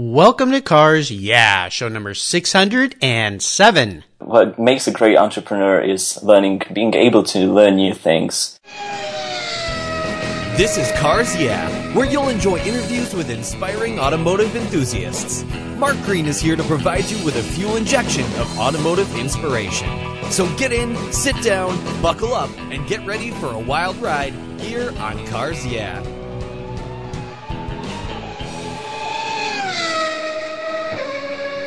Welcome to Cars Yeah, show number 607. What makes a great entrepreneur is learning, being able to learn new things. This is Cars Yeah, where you'll enjoy interviews with inspiring automotive enthusiasts. Mark Green is here to provide you with a fuel injection of automotive inspiration. So get in, sit down, buckle up, and get ready for a wild ride here on Cars Yeah.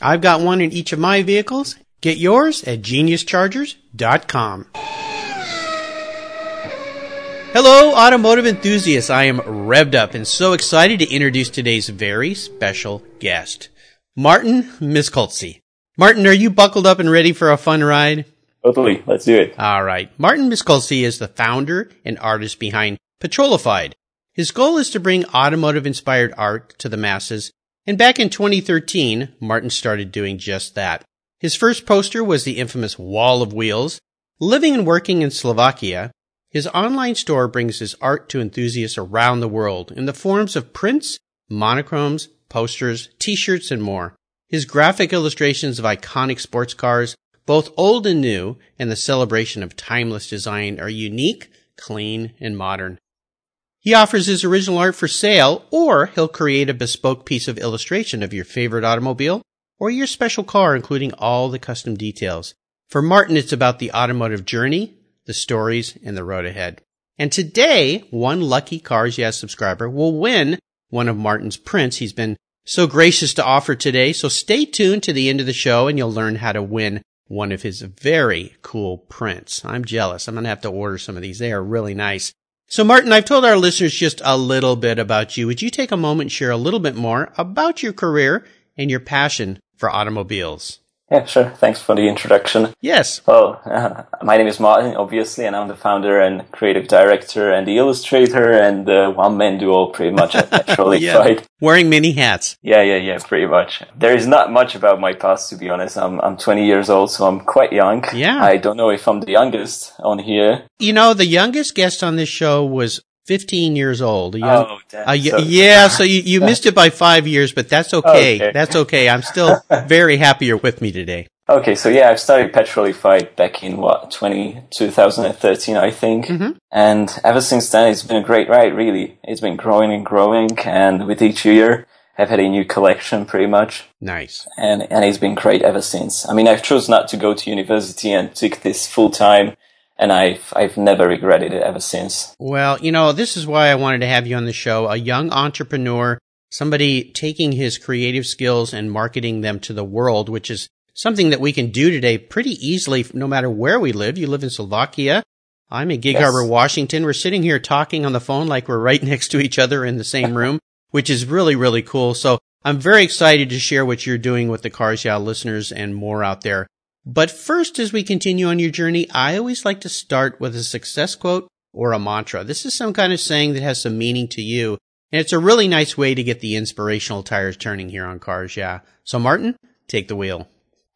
I've got one in each of my vehicles. Get yours at geniuschargers.com. Hello, automotive enthusiasts. I am revved up and so excited to introduce today's very special guest, Martin Miskolci. Martin, are you buckled up and ready for a fun ride? Totally. Let's do it. All right. Martin Miskolci is the founder and artist behind Petrolified. His goal is to bring automotive inspired art to the masses and back in 2013, Martin started doing just that. His first poster was the infamous Wall of Wheels. Living and working in Slovakia, his online store brings his art to enthusiasts around the world in the forms of prints, monochromes, posters, t-shirts, and more. His graphic illustrations of iconic sports cars, both old and new, and the celebration of timeless design are unique, clean, and modern. He offers his original art for sale, or he'll create a bespoke piece of illustration of your favorite automobile or your special car, including all the custom details. For Martin, it's about the automotive journey, the stories, and the road ahead. And today, one lucky Cars Yeah subscriber will win one of Martin's prints he's been so gracious to offer today. So stay tuned to the end of the show and you'll learn how to win one of his very cool prints. I'm jealous. I'm going to have to order some of these. They are really nice. So, Martin, I've told our listeners just a little bit about you. Would you take a moment and share a little bit more about your career and your passion for automobiles? Yeah, sure. Thanks for the introduction. Yes. Well, uh, my name is Martin, obviously, and I'm the founder and creative director and the illustrator and the one man duo pretty much at Petrolified. yeah. Wearing many hats. Yeah, yeah, yeah, pretty much. There is not much about my past, to be honest. I'm, I'm 20 years old, so I'm quite young. Yeah. I don't know if I'm the youngest on here. You know, the youngest guest on this show was 15 years old. Oh. Uh, so, yeah, so you, you missed it by five years, but that's okay. okay. That's okay. I'm still very happy you're with me today. Okay, so yeah, I've started Petrolified back in what, 20, 2013, I think. Mm-hmm. And ever since then, it's been a great ride, really. It's been growing and growing, and with each year, I've had a new collection pretty much. Nice. And, and it's been great ever since. I mean, I've chosen not to go to university and took this full time and I've I've never regretted it ever since. Well, you know, this is why I wanted to have you on the show, a young entrepreneur, somebody taking his creative skills and marketing them to the world, which is something that we can do today pretty easily no matter where we live. You live in Slovakia. I'm in Gig yes. Harbor, Washington. We're sitting here talking on the phone like we're right next to each other in the same room, which is really, really cool. So I'm very excited to share what you're doing with the Cars Yeah listeners and more out there. But first, as we continue on your journey, I always like to start with a success quote or a mantra. This is some kind of saying that has some meaning to you. And it's a really nice way to get the inspirational tires turning here on Cars Yeah. So Martin, take the wheel.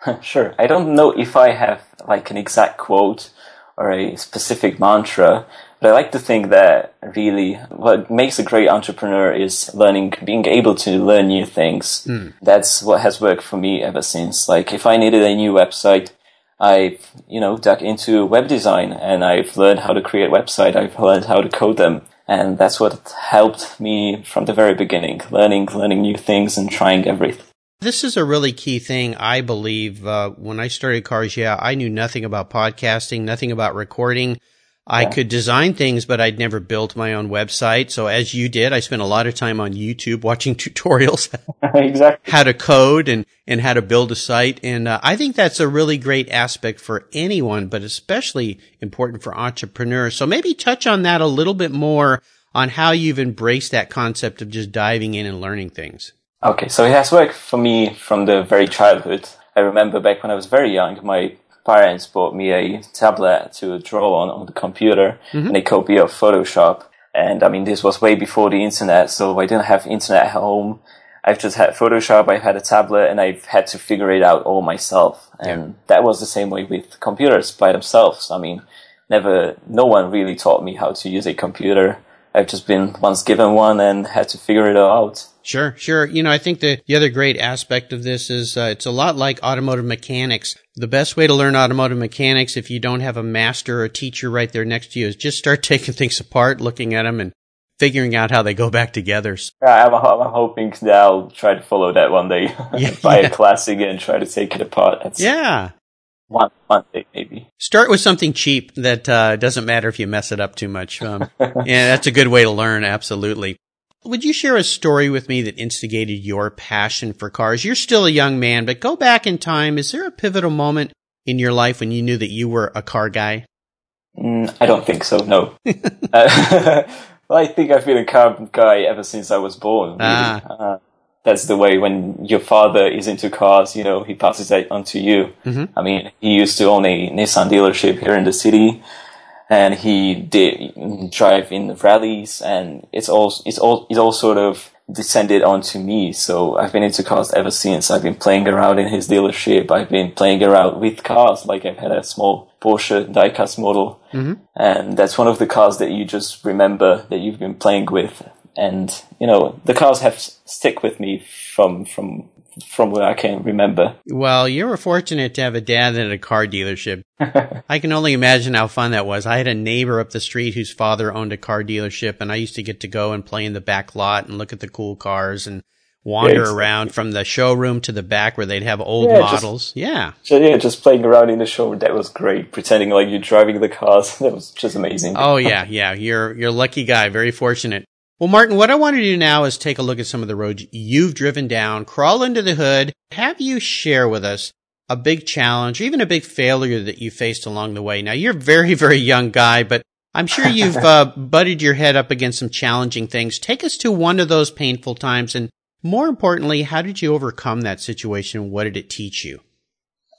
Sure. I don't know if I have like an exact quote or a specific mantra, but I like to think that really what makes a great entrepreneur is learning, being able to learn new things. Mm. That's what has worked for me ever since. Like if I needed a new website, I've, you know, dug into web design and I've learned how to create website. I've learned how to code them. And that's what helped me from the very beginning, learning, learning new things and trying everything This is a really key thing, I believe. Uh, when I started cars, yeah, I knew nothing about podcasting, nothing about recording. I yeah. could design things, but I'd never built my own website. So as you did, I spent a lot of time on YouTube watching tutorials. exactly. How to code and, and how to build a site. And uh, I think that's a really great aspect for anyone, but especially important for entrepreneurs. So maybe touch on that a little bit more on how you've embraced that concept of just diving in and learning things. Okay. So it has worked for me from the very childhood. I remember back when I was very young, my parents bought me a tablet to draw on on the computer mm-hmm. and a copy of Photoshop. And I mean, this was way before the internet, so I didn't have internet at home. I've just had Photoshop, I've had a tablet, and I've had to figure it out all myself. And yeah. that was the same way with computers by themselves. I mean, never, no one really taught me how to use a computer. I've just been once given one and had to figure it out. Sure, sure. You know, I think the, the other great aspect of this is uh, it's a lot like automotive mechanics. The best way to learn automotive mechanics, if you don't have a master or a teacher right there next to you, is just start taking things apart, looking at them, and figuring out how they go back together. I'm, I'm hoping that I'll try to follow that one day. Yeah, Buy yeah. a classic and try to take it apart. That's yeah. One, one day, maybe. Start with something cheap that uh, doesn't matter if you mess it up too much. Um, yeah, that's a good way to learn, absolutely. Would you share a story with me that instigated your passion for cars? You're still a young man, but go back in time. Is there a pivotal moment in your life when you knew that you were a car guy? Mm, I don't think so, no. uh, well, I think I've been a car guy ever since I was born. Really. Ah. Uh, that's the way when your father is into cars, you know, he passes that on to you. Mm-hmm. I mean, he used to own a Nissan dealership here in the city and he did drive in the rallies and it's all it's all it's all sort of descended onto me. So i've been into cars ever since. I've been playing around in his dealership. I've been playing around with cars. Like i've had a small porsche diecast model. Mm-hmm. and that's one of the cars that you just remember that you've been playing with. And you know the cars have stick with me from from from what I can remember. Well, you were fortunate to have a dad at a car dealership. I can only imagine how fun that was. I had a neighbor up the street whose father owned a car dealership, and I used to get to go and play in the back lot and look at the cool cars and wander yeah, exactly. around from the showroom to the back where they'd have old yeah, models. Just, yeah. So, yeah, just playing around in the showroom. That was great. Pretending like you're driving the cars. That was just amazing. Oh yeah, yeah. You're you're a lucky guy. Very fortunate. Well, Martin, what I want to do now is take a look at some of the roads you've driven down, crawl into the hood, have you share with us a big challenge or even a big failure that you faced along the way. Now, you're a very, very young guy, but I'm sure you've uh, butted your head up against some challenging things. Take us to one of those painful times. And more importantly, how did you overcome that situation? What did it teach you?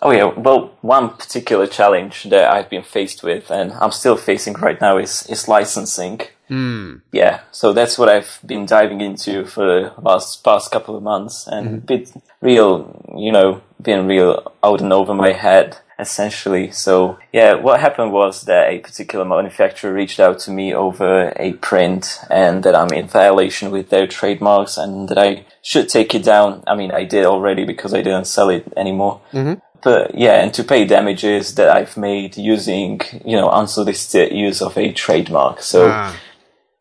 Oh yeah, well, one particular challenge that I've been faced with, and I'm still facing right now, is is licensing. Mm. Yeah, so that's what I've been diving into for the last past couple of months, and bit real, you know, being real out and over my head essentially. So yeah, what happened was that a particular manufacturer reached out to me over a print and that I'm in violation with their trademarks and that I should take it down. I mean, I did already because I didn't sell it anymore. Mm-hmm. But yeah, and to pay damages that I've made using, you know, unsolicited use of a trademark. So ah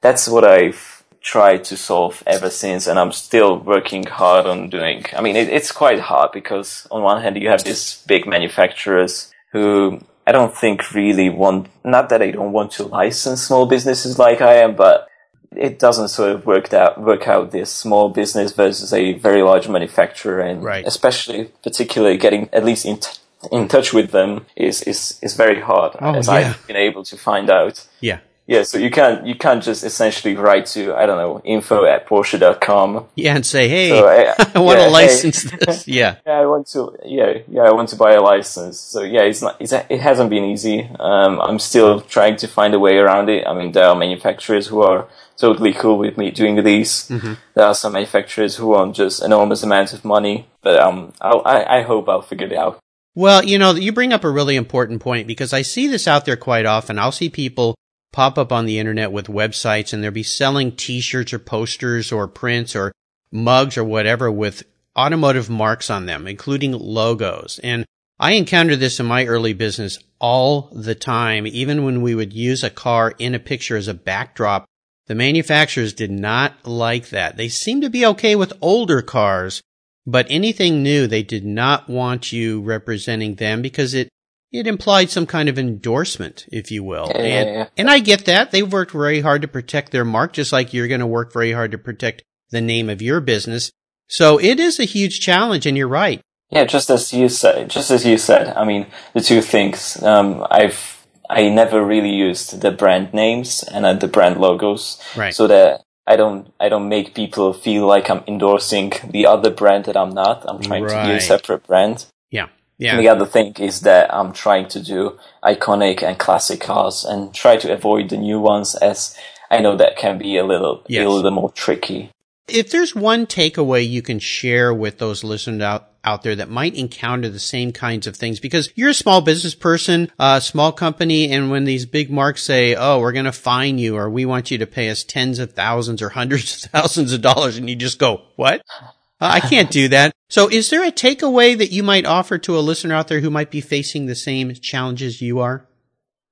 that's what I've tried to solve ever since, and I'm still working hard on doing. I mean, it, it's quite hard because on one hand you have these big manufacturers who I don't think really want. Not that I don't want to license small businesses like I am, but it doesn't sort of work out work out this small business versus a very large manufacturer, and right. especially particularly getting at least in. T- in touch with them is, is, is very hard, oh, as yeah. I've been able to find out. Yeah. Yeah, so you can't you can't just essentially write to I don't know info at Porsche.com. Yeah, and say, hey, so I, I want yeah, to license hey. this. Yeah, yeah, I want to. Yeah, yeah, I want to buy a license. So yeah, it's not. It's, it hasn't been easy. Um, I'm still trying to find a way around it. I mean, there are manufacturers who are totally cool with me doing these. Mm-hmm. There are some manufacturers who want just enormous amounts of money, but um, I'll, I I hope I'll figure it out. Well, you know, you bring up a really important point because I see this out there quite often. I'll see people pop up on the internet with websites and they'll be selling t-shirts or posters or prints or mugs or whatever with automotive marks on them, including logos. And I encountered this in my early business all the time. Even when we would use a car in a picture as a backdrop, the manufacturers did not like that. They seemed to be okay with older cars, but anything new, they did not want you representing them because it it implied some kind of endorsement, if you will. Yeah, and, yeah, yeah. and I get that. They've worked very hard to protect their mark, just like you're going to work very hard to protect the name of your business. So it is a huge challenge, and you're right. Yeah, just as you said, just as you said. I mean, the two things. Um, I've I never really used the brand names and uh, the brand logos, Right. so that I don't I don't make people feel like I'm endorsing the other brand that I'm not. I'm trying to be a separate brand. Yeah. And the other thing is that I'm trying to do iconic and classic cars and try to avoid the new ones as I know that can be a little Yes. a little more tricky. If there's one takeaway you can share with those listeners out, out there that might encounter the same kinds of things, because you're a small business person, a small company, and when these big marks say, oh, we're going to fine you, or we want you to pay us tens of thousands or hundreds of thousands of dollars, and you just go, what? Uh, I can't do that. So is there a takeaway that you might offer to a listener out there who might be facing the same challenges you are?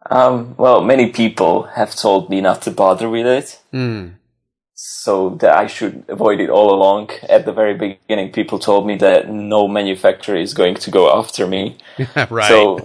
Um, well, many people have told me not to bother with it. Hmm. So that I should avoid it all along. At the very beginning, people told me that no manufacturer is going to go after me. right. So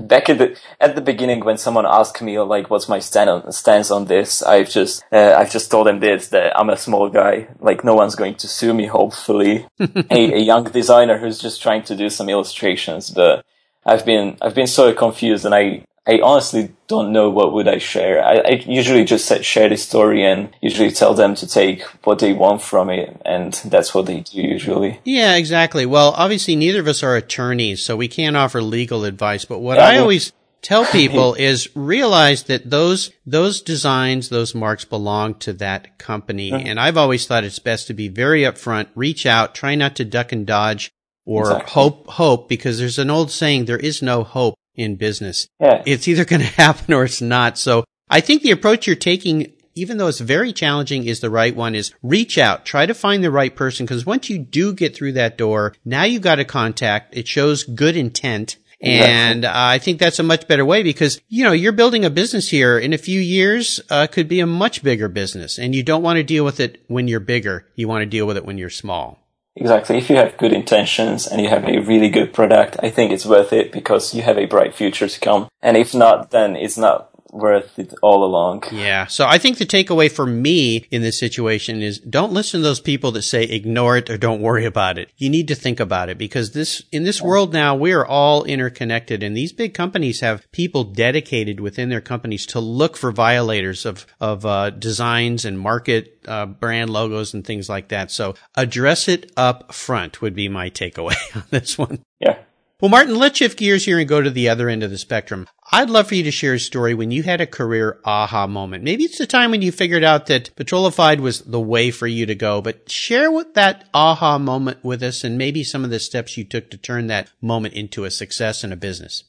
back at the at the beginning, when someone asked me like, "What's my stand on, stance on this?" I've just uh, I've just told them this that I'm a small guy. Like no one's going to sue me. Hopefully, a, a young designer who's just trying to do some illustrations. But I've been I've been so confused, and I I honestly don't know what would I share. I, I usually just say- share the story and usually tell them to take what they want from it, and that's what they do usually. Yeah, exactly. Well, obviously neither of us are attorneys, so we can't offer legal advice, but what Yeah, I no. always tell people is realize that those those designs, those marks belong to that company. Mm-hmm. And I've always thought it's best to be very upfront, reach out, try not to duck and dodge or Exactly. hope hope because there's an old saying there is no hope in business Yeah, it's either going to happen or it's not. So I think the approach you're taking, even though it's very challenging, is the right one is reach out, try to find the right person. Cause once you do get through that door, now you've got a contact. It shows good intent. And uh, I think that's a much better way because, you know, you're building a business here in a few years, uh, could be a much bigger business and you don't want to deal with it when you're bigger. You want to deal with it when you're small. Exactly. If you have good intentions and you have a really good product, I think it's worth it because you have a bright future to come. And if not, then it's not worth it all along. Yeah. So I think the takeaway for me in this situation is don't listen to those people that say ignore it or don't worry about it. You need to think about it because this, in this world now, we are all interconnected and these big companies have people dedicated within their companies to look for violators of, of, uh, designs and market, uh, brand logos and things like that. So address it up front would be my takeaway on this one. Yeah. Well, Martin, let's shift gears here and go to the other end of the spectrum. I'd love for you to share a story when you had a career aha moment. Maybe it's the time when you figured out that Petrolified was the way for you to go, but share what that aha moment with us and maybe some of the steps you took to turn that moment into a success in a business.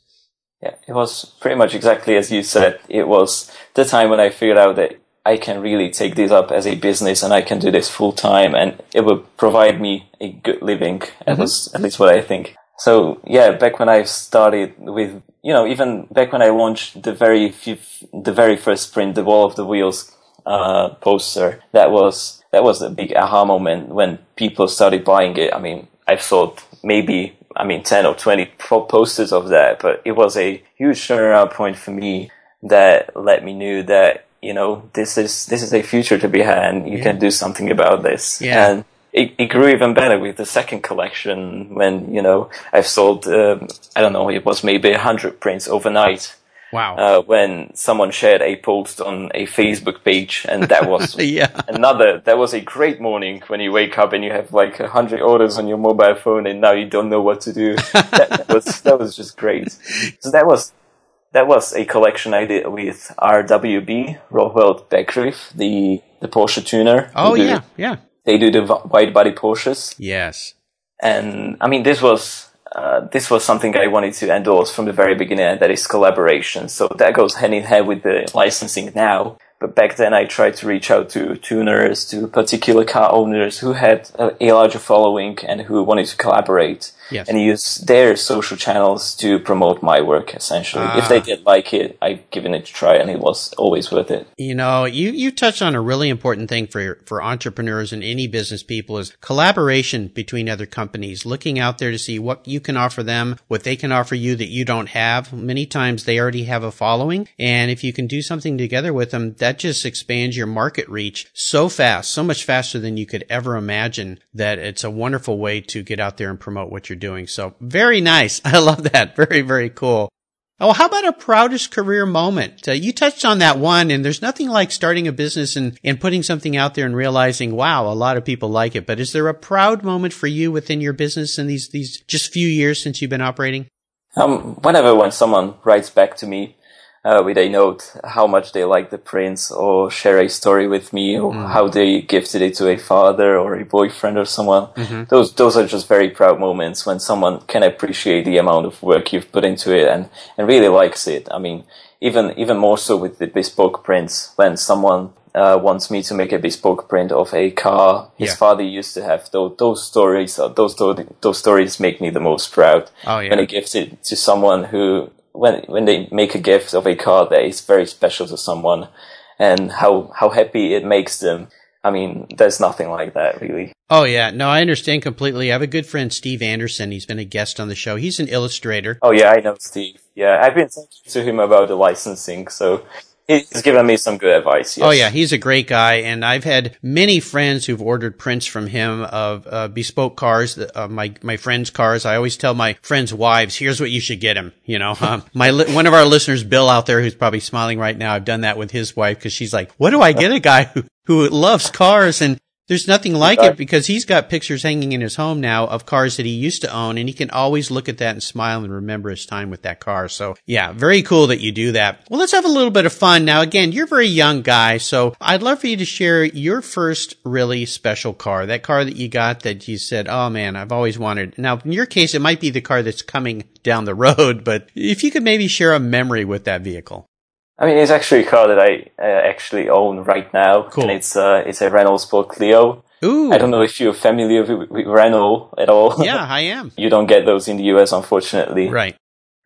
Yeah. It was pretty much exactly as you said. It was the time when I figured out that I can really take this up as a business and I can do this full time and it will provide me a good living. That mm-hmm. was at least what I think. So yeah, back when I started with, you know, even back when I launched the very few, the very first print, the Wall of the Wheels, uh, poster, that was, that was a big aha moment when people started buying it. I mean, I thought maybe, I mean, 10 or 20 posters of that, but it was a huge turnaround point for me that let me know that, you know, this is, this is a future to be had and you can do something about this. Yeah. And it, it grew even better with the second collection when, you know, I've sold, um, I don't know, it was maybe a hundred prints overnight. Wow. Uh, when someone shared a post on a Facebook page and that was yeah. another, that was a great morning when you wake up and you have like a hundred orders on your mobile phone and now you don't know what to do. that, that was, that was just great. So that was, that was a collection I did with RWB, Rauh-Welt Begriff, the, the Porsche tuner. Oh, yeah. Yeah. They do the wi- wide body Porsches. Yes. And I mean, this was, uh, this was something I wanted to endorse from the very beginning, and that is collaboration. So that goes hand in hand with the licensing now. But back then I tried to reach out to tuners, to particular car owners who had a, a larger following and who wanted to collaborate. Yes. and use their social channels to promote my work. Essentially, if they Ah. did like it, I've given it a try, and it was always worth it. You know, you, you touched on a really important thing for, for entrepreneurs and any business people is collaboration between other companies, looking out there to see what you can offer them, what they can offer you that you don't have. Many times they already have a following. And if you can do something together with them, that just expands your market reach so fast, so much faster than you could ever imagine that it's a wonderful way to get out there and promote what you're doing. So very nice. I love that. Very, very cool. Oh, how about a proudest career moment? Uh, you touched on that one, and there's nothing like starting a business and, and putting something out there and realizing, wow, a lot of people like it. But is there a proud moment for you within your business in these, these just few years since you've been operating? Um, whenever when someone writes back to me uh, with a note how much they like the prints or share a story with me or how they gifted it to a father or a boyfriend or someone, those those are just very proud moments when someone can appreciate the amount of work you've put into it and, and really likes it. I mean, even even more so with the bespoke prints when someone uh, wants me to make a bespoke print of a car his Yeah. father used to have. Those, those stories, those those stories make me the most proud. Oh, yeah. When I gift it to someone who, when when they make a gift of a car that is very special to someone, and how how happy it makes them. I mean, there's nothing like that really. Oh yeah, no, I understand completely. I have a good friend, Steve Anderson. He's been a guest on the show. He's an illustrator. Oh yeah, I know Steve. Yeah, I've been talking to him about the licensing, so he's given me some good advice. Yes. Oh yeah, he's a great guy, and I've had many friends who've ordered prints from him of uh, bespoke cars. Uh, my my friends' cars. I always tell my friends' wives, "Here's what you should get him." You know, um, my li- one of our listeners, Bill, out there, who's probably smiling right now. I've done that with his wife because she's like, "What do I get a guy who who loves cars and?" There's nothing like it because he's got pictures hanging in his home now of cars that he used to own and he can always look at that and smile and remember his time with that car. So yeah, very cool that you do that. Well, let's have a little bit of fun. Now again, you're a very young guy, so I'd love for you to share your first really special car, that car that you got that you said, oh man, I've always wanted. Now in your case, it might be the car that's coming down the road, but if you could maybe share a memory with that vehicle. I mean, it's actually a car that I uh, actually own right now. Cool. And it's uh, it's a Renault Sport Clio. Ooh. I don't know if you're familiar with, with Renault at all. Yeah, I am. you don't get those in the US, unfortunately. Right.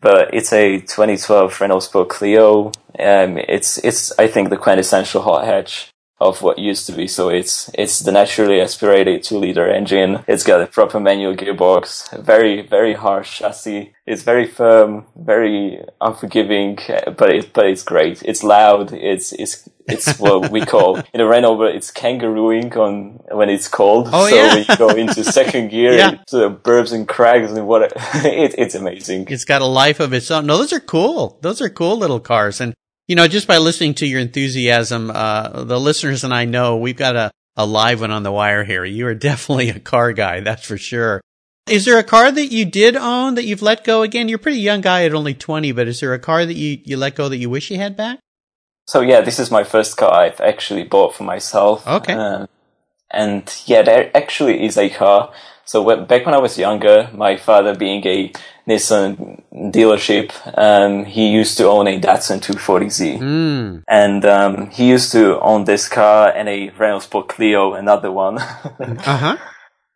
But it's a 2012 Renault Sport Clio. Um, it's it's I think the quintessential hot hatch of what used to be. So it's it's the naturally aspirated two liter engine. It's got a proper manual gearbox, very very harsh chassis. It's very firm, very unforgiving, but it, but it's great. It's loud. It's it's it's what we call in a Renault, it's kangarooing on when it's cold. Oh, so yeah. you go into second gear, Yeah. sort of burbs and crags and what it, it's amazing. It's got a life of its own. No, those are cool. Those are cool little cars. And, you know, just by listening to your enthusiasm, uh, the listeners and I know we've got a, a live one on the wire here. You are definitely a car guy. That's for sure. Is there a car that you did own that you've let go again? You're a pretty young guy at only 20, but is there a car that you, you let go that you wish you had back? So yeah, this is my first car I've actually bought for myself. Okay. Uh, and yeah, there actually is a car. So when, back when I was younger, my father being a Nissan dealership, um, he used to own a Datsun 240Z. Mm. And um, he used to own this car and a Renault Sport Clio, another one. Uh huh.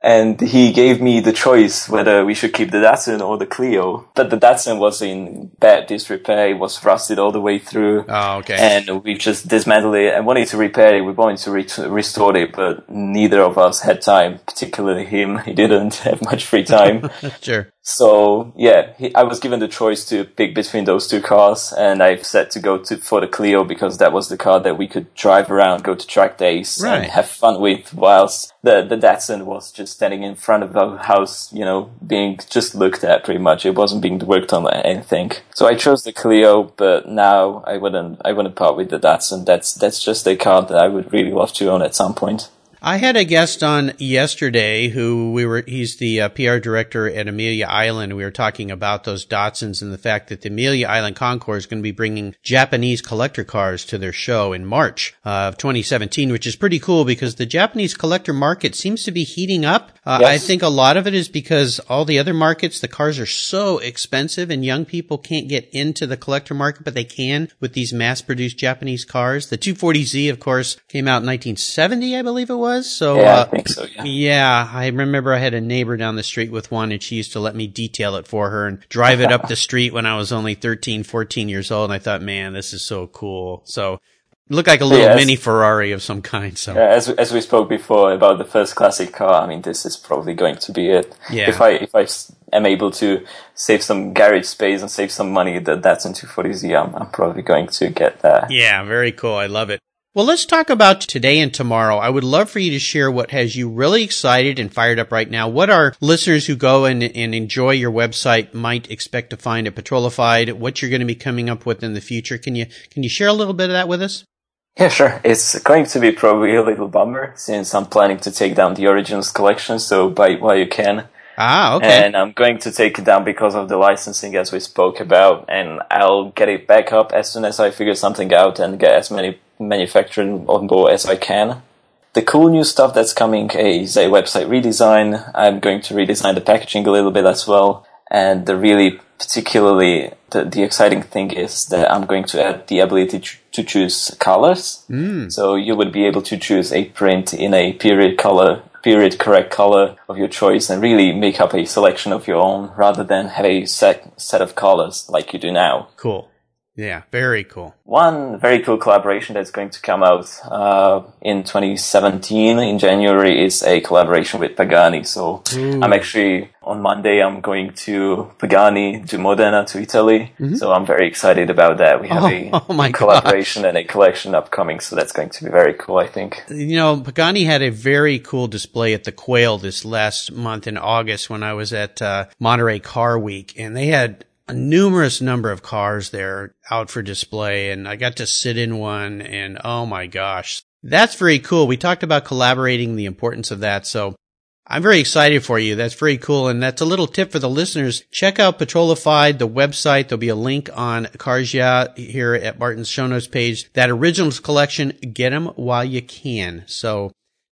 And he gave me the choice whether we should keep the Datsun or the Clio. But the Datsun was in bad disrepair; it was rusted all the way through. Oh, okay. And we just dismantled it and wanted to repair it. We wanted to re- restore it, but neither of us had time, particularly him. He didn't have much free time. sure. So yeah, he, I was given the choice to pick between those two cars, and I've set to go to for the Clio because that was the car that we could drive around, go to track days, Right. and have fun with. Whilst the the Datsun was just standing in front of the house, you know, being just looked at pretty much. It wasn't being worked on or anything. So I chose the Clio, but now I wouldn't I wouldn't part with the Datsun. That's that's just a car that I would really love to own at some point. I had a guest on yesterday who we were, he's the uh, PR director at Amelia Island. We were talking about those Datsuns and the fact that the Amelia Island Concours is going to be bringing Japanese collector cars to their show in March uh, of 2017, which is pretty cool because the Japanese collector market seems to be heating up. Uh, I think a lot of it is because all the other markets, the cars are so expensive and young people can't get into the collector market, but they can with these mass produced Japanese cars. The 240Z, of course, came out in 1970, I believe it was. Was. So yeah, uh, I think so. Yeah. yeah, I remember I had a neighbor down the street with one and she used to let me detail it for her and drive it up the street when I was only 13, 14 years old. And I thought, man, this is so cool. So it looked like a little Yes. mini Ferrari of some kind. So Yeah, as as we spoke before about the first classic car, I mean, this is probably going to be it. Yeah. If I if I am able to save some garage space and save some money, that that's in 240Z, I'm, I'm probably going to get that. Yeah, very cool. I love it. Well, let's talk about today and tomorrow. I would love for you to share what has you really excited and fired up right now. What our listeners who go and, and enjoy your website might expect to find at Petrolified, what you're going to be coming up with in the future. Can you, can you share a little bit of that with us? Yeah, sure. It's going to be probably a little bummer since I'm planning to take down the Origins collection, so buy it while you can. Ah, okay. And I'm going to take it down because of the licensing as we spoke about, and I'll get it back up as soon as I figure something out and get as many manufacturers on board as I can. The cool new stuff that's coming is a website redesign. I'm going to redesign the packaging a little bit as well. And the really particularly the, the exciting thing is that I'm going to add the ability to, to choose colors. Mm. So you would be able to choose a print in a period color, period correct color of your choice and really make up a selection of your own rather than have a set, set of colors like you do now. Cool. Yeah, very cool. One very cool collaboration that's going to come out uh, in 2017 in January is a collaboration with Pagani. So Ooh. I'm actually on Monday. I'm going to Pagani to Modena to Italy. Mm-hmm. So I'm very excited about that. We have oh, a oh my collaboration gosh. and a collection upcoming. So that's going to be very cool. I think. You know, Pagani had a very cool display at the Quail this last month in August when I was at uh, Monterey Car Week, and they had a numerous number of cars there out for display and I got to sit in one and oh my gosh. That's very cool. We talked about collaborating, the importance of that. So I'm very excited for you. That's very cool. And that's a little tip for the listeners. Check out Petrolified, the website. There'll be a link on Cars Yeah here at Martin's show notes page. That originals collection, get them while you can. So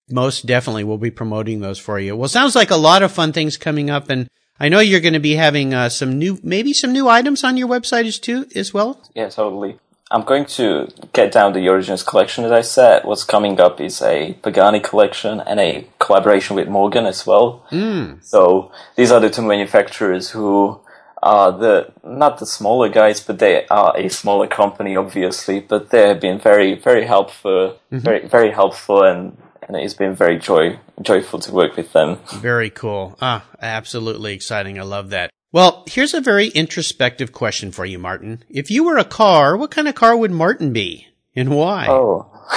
most definitely we'll be promoting those for you. Well, sounds like a lot of fun things coming up and I know you're going to be having uh, some new, maybe some new items on your website as too, as well. Yeah, totally. I'm going to get down the Origins collection, as I said. What's coming up is a Pagani collection and a collaboration with Morgan as well. Mm. So these are the two manufacturers who are the not the smaller guys, but they are a smaller company, obviously. But they have been very, very helpful, mm-hmm. very, very helpful, and and it's been very joy joyful to work with them. Very cool. Ah, absolutely exciting. I love that. Well, here's a very introspective question for you, Martin. If you were a car, what kind of car would Martin be, and why? Oh.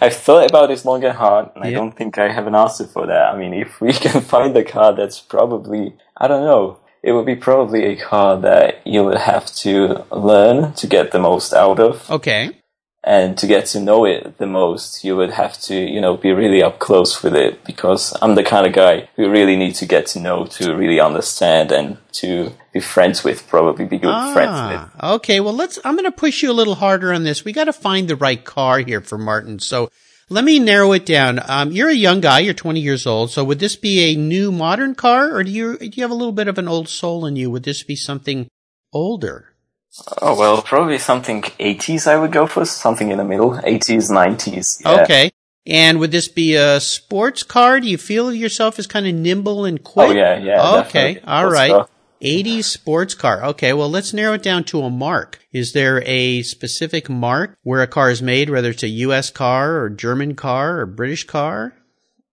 I've thought about this long and hard, and yeah. I don't think I have an answer for that. I mean, if we can find a car that's probably, I don't know, it would be probably a car that you would have to learn to get the most out of. Okay and to get to know it the most, you would have to, you know, be really up close with it because I'm the kind of guy who really need to get to know to really understand and to be friends with, probably be good ah, friends with. Okay, well let's, I'm going to push you a little harder on this. We got to find the right car here for Martin. So let me narrow it down. Um, you're a young guy, you're 20 years old. So would this be a new modern car or do you, do you have a little bit of an old soul in you? Would this be something older? Oh well, probably something 80s. I would go for something in the middle, 80s, 90s. Yeah. Okay. And would this be a sports car? Do you feel yourself as kind of nimble and quick? Oh yeah, yeah. Okay, all right. Car. 80s sports car. Okay, well let's narrow it down to a mark. Is there a specific mark where a car is made, whether it's a U.S. car or German car or British car?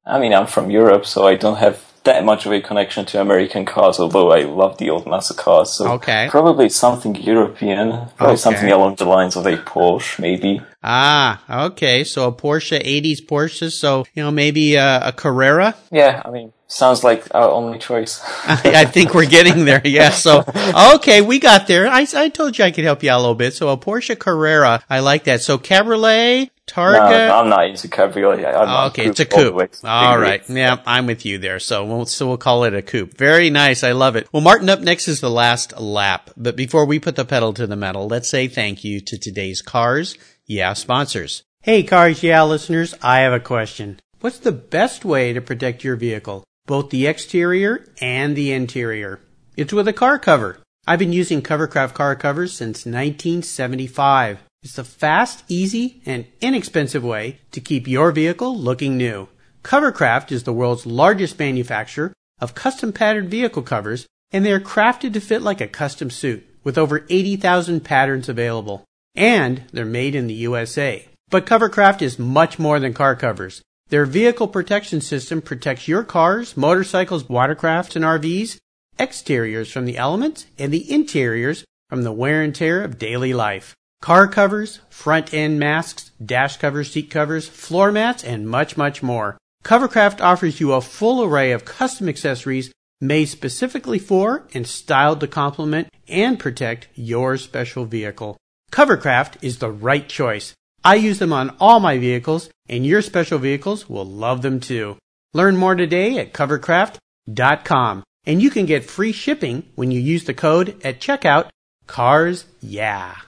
I mean, I'm from Europe, so I don't have that much of a connection to American cars, although I love the old muscle cars. So okay. probably something European, probably Okay. something along the lines of a Porsche, maybe. Ah, okay. So a Porsche, 80s Porsche. So, you know, maybe a, a Carrera. Yeah, I mean, sounds like our only choice. I, I think we're getting there. Yeah. So, okay, we got there. I, I told you I could help you out a little bit. So a Porsche Carrera. I like that. So Cabriolet, Targa. No, I'm not into cabriolet. I'm Oh, okay, it's a all the coupe. way. All right. Yeah, I'm with you there. So we'll, so we'll call it a coupe. Very nice. I love it. Well, Martin, up next is the last lap. But before we put the pedal to the metal, let's say thank you to today's Cars Yeah sponsors. Hey, Cars Yeah listeners, I have a question. What's the best way to protect your vehicle? Both the exterior and the interior. It's with a car cover. I've been using Covercraft car covers since 1975. It's the fast, easy, and inexpensive way to keep your vehicle looking new. Covercraft is the world's largest manufacturer of custom patterned vehicle covers, and they are crafted to fit like a custom suit with over 80,000 patterns available. And they're made in the USA. But Covercraft is much more than car covers. Their vehicle protection system protects your cars, motorcycles, watercrafts, and RVs, exteriors from the elements, and the interiors from the wear and tear of daily life. Car covers, front end masks, dash covers, seat covers, floor mats, and much, much more. Covercraft offers you a full array of custom accessories made specifically for and styled to complement and protect your special vehicle. Covercraft is the right choice. I use them on all my vehicles, and your special vehicles will love them too. Learn more today at covercraft.com, and you can get free shipping when you use the code at checkout CARS YEAH.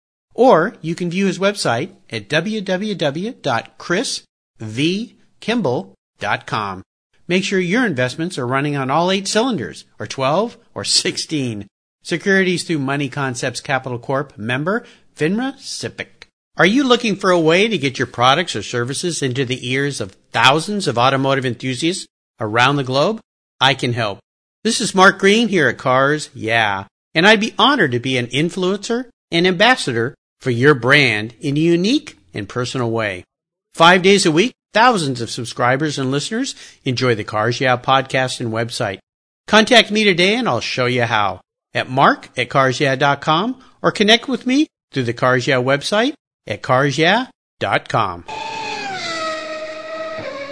Or you can view his website at www.chrisvkimball.com. Make sure your investments are running on all eight cylinders, or 12, or 16. Securities through Money Concepts Capital Corp. Member, FINRA SIPC. Are you looking for a way to get your products or services into the ears of thousands of automotive enthusiasts around the globe? I can help. This is Mark Green here at Cars Yeah, and I'd be honored to be an influencer and ambassador for your brand in a unique and personal way. Five days a week, thousands of subscribers and listeners enjoy the Cars Yeah podcast and website. Contact me today and I'll show you how at mark at carsyeah.com or connect with me through the Cars Yeah website at carsyeah.com.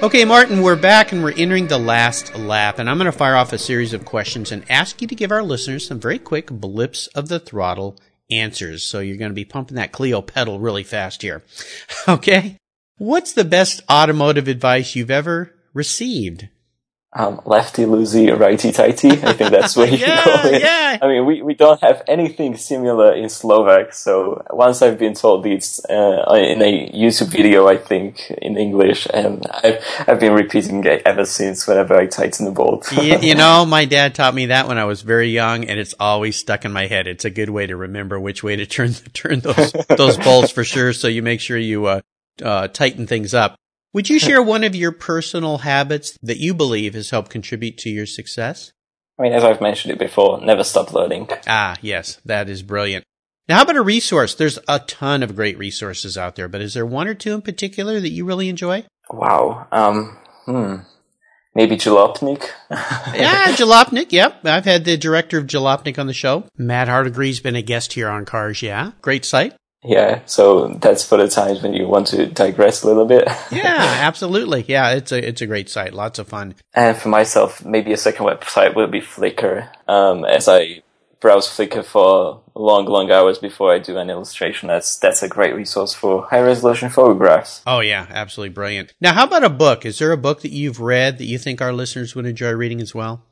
Okay, Martin, we're back and we're entering the last lap, and I'm going to fire off a series of questions and ask you to give our listeners some very quick blips of the throttle answers. So you're going to be pumping that Clio pedal really fast here. Okay. What's the best automotive advice you've ever received? Um, lefty loosey, righty tighty. I think that's where you yeah, go. In. yeah. I mean, we, we don't have anything similar in Slovak. So once I've been told this uh, in a YouTube video, I think in English, and I've I've been repeating it ever since. Whenever I tighten the bolt. you, you know, my dad taught me that when I was very young, and it's always stuck in my head. It's a good way to remember which way to turn turn those those bolts for sure. So you make sure you uh, uh, tighten things up. Would you share one of your personal habits that you believe has helped contribute to your success? I mean, as I've mentioned it before, never stop learning. Ah, yes, that is brilliant. Now, how about a resource? There's a ton of great resources out there, but is there one or two in particular that you really enjoy? Wow. Um. Hmm. Maybe Jalopnik. yeah, Jalopnik. Yep, I've had the director of Jalopnik on the show. Matt Hardigree's been a guest here on Cars. Yeah, great site. Yeah, so that's for the times when you want to digress a little bit. yeah, absolutely. Yeah, it's a it's a great site. Lots of fun. And for myself, maybe a second website would be Flickr. Um, as I browse Flickr for long, long hours before I do an illustration, that's that's a great resource for high resolution photographs. Oh yeah, absolutely brilliant. Now, how about a book? Is there a book that you've read that you think our listeners would enjoy reading as well?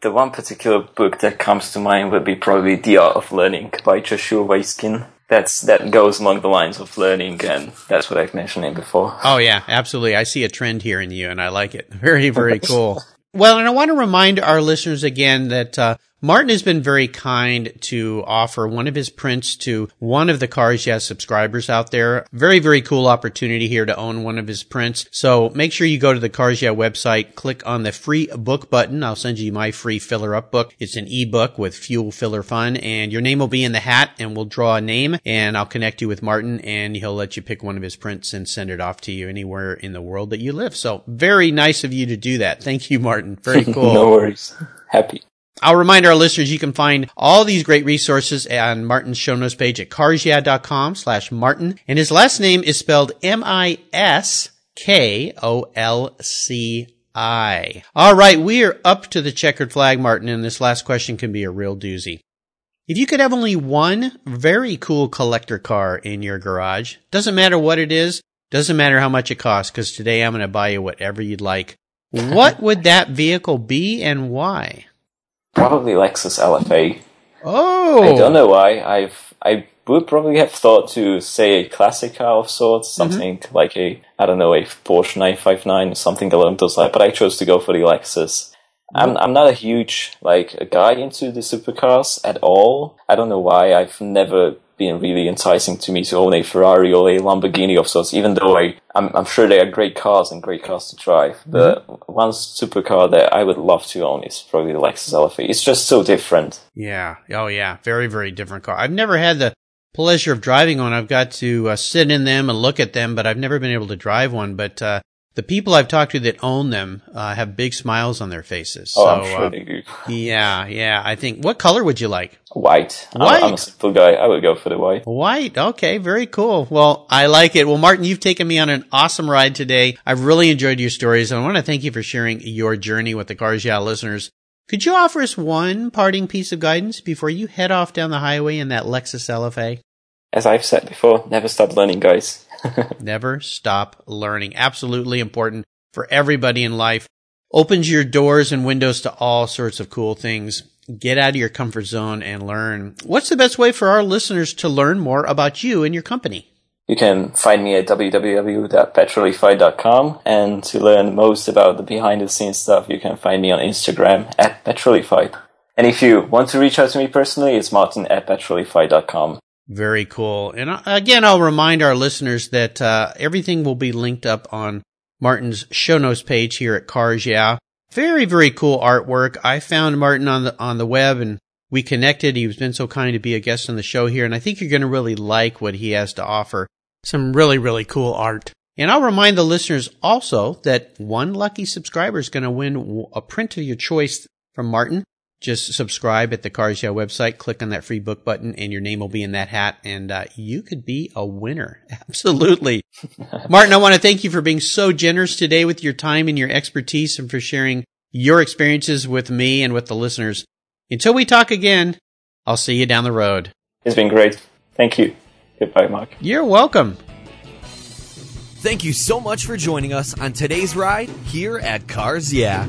The one particular book that comes to mind would be probably The Art of Learning by Joshua Waitzkin that's that goes along the lines of learning, and that's what I've mentioned before. Oh yeah, absolutely. I see a trend here in you, and I like it. Very, very cool. well, and I want to remind our listeners again that uh, Martin has been very kind to offer one of his prints to one of the Cars Yeah subscribers out there. Very, very cool opportunity here to own one of his prints. So make sure you go to the Cars Yeah website, click on the free book button. I'll send you my free filler up book. It's an ebook with fuel filler fun and your name will be in the hat and we'll draw a name and I'll connect you with Martin and he'll let you pick one of his prints and send it off to you anywhere in the world that you live. So very nice of you to do that. Thank you, Martin. Very cool. no worries. Happy. I'll remind our listeners you can find all these great resources on Martin's show notes page at carsyeah.com slash Martin. And his last name is spelled M-I-S-K-O-L-C-I. All right, we are up to the checkered flag, Martin, and this last question can be a real doozy. If you could have only one very cool collector car in your garage, doesn't matter what it is, Doesn't matter how much it costs because today I'm going to buy you whatever you'd like. What would that vehicle be and why? Probably Lexus LFA. Oh, I don't know why. I've I would probably have thought to say a classic car of sorts, Mm-hmm. something like a I don't know a Porsche 959 or something along those lines. But I chose to go for the Lexus. I'm I'm not a huge like a guy into the supercars at all. I don't know why. I've never been really enticing to me to own a Ferrari or a Lamborghini of sorts. Even though I I'm, I'm sure they are great cars and great cars to drive. But one supercar that I would love to own is probably the Lexus LFA. It's just so different. Yeah. Oh, yeah. Very, very different car. I've never had the pleasure of driving one. I've got to uh, sit in them and look at them, but I've never been able to drive one. But uh, the people I've talked to that own them uh, have big smiles on their faces. Oh, so, I'm sure uh, they do. yeah, yeah. I think. What color would you like? White. I'm- White? I'm, a simple guy. I would go for the white. White. Okay, very cool. Well, I like it. Well, Martin, you've taken me on an awesome ride today. I've really enjoyed your stories. And I want to thank you for sharing your journey with the Cars Yeah listeners. Could you offer us one parting piece of guidance before you head off down the highway in that Lexus LFA? As I've said before, never stop learning, guys. Never stop learning. Absolutely important for everybody in life. Opens your doors and windows to all sorts of cool things. Get out of your comfort zone and learn. What's the best way for our listeners to learn more about you and your company? You can find me at www.petrolify.com and to learn most about the behind the scenes stuff, you can find me on Instagram at petrolified. And if you want to reach out to me personally, it's martin at petrolify.com. Very cool. And uh, again, I'll remind our listeners that uh, everything will be linked up on Martin's show notes page here at Cars Yeah. Very, very cool artwork. I found Martin on the on the web and we connected. He's been so kind to be a guest on the show here, and I think you're going to really like what he has to offer. Some really, really cool art. And I'll remind the listeners also that one lucky subscriber is going to win a print of your choice from Martin. Just subscribe at the Cars Yeah website, click on that free book button, and your name will be in that hat, and uh, you could be a winner. Absolutely. Martin, I want to thank you for being so generous today with your time and your expertise and for sharing your experiences with me and with the listeners. Until we talk again, I'll see you down the road. It's been great. Thank you. Goodbye, Mark. You're welcome. Thank you so much for joining us on today's ride here at Cars Yeah.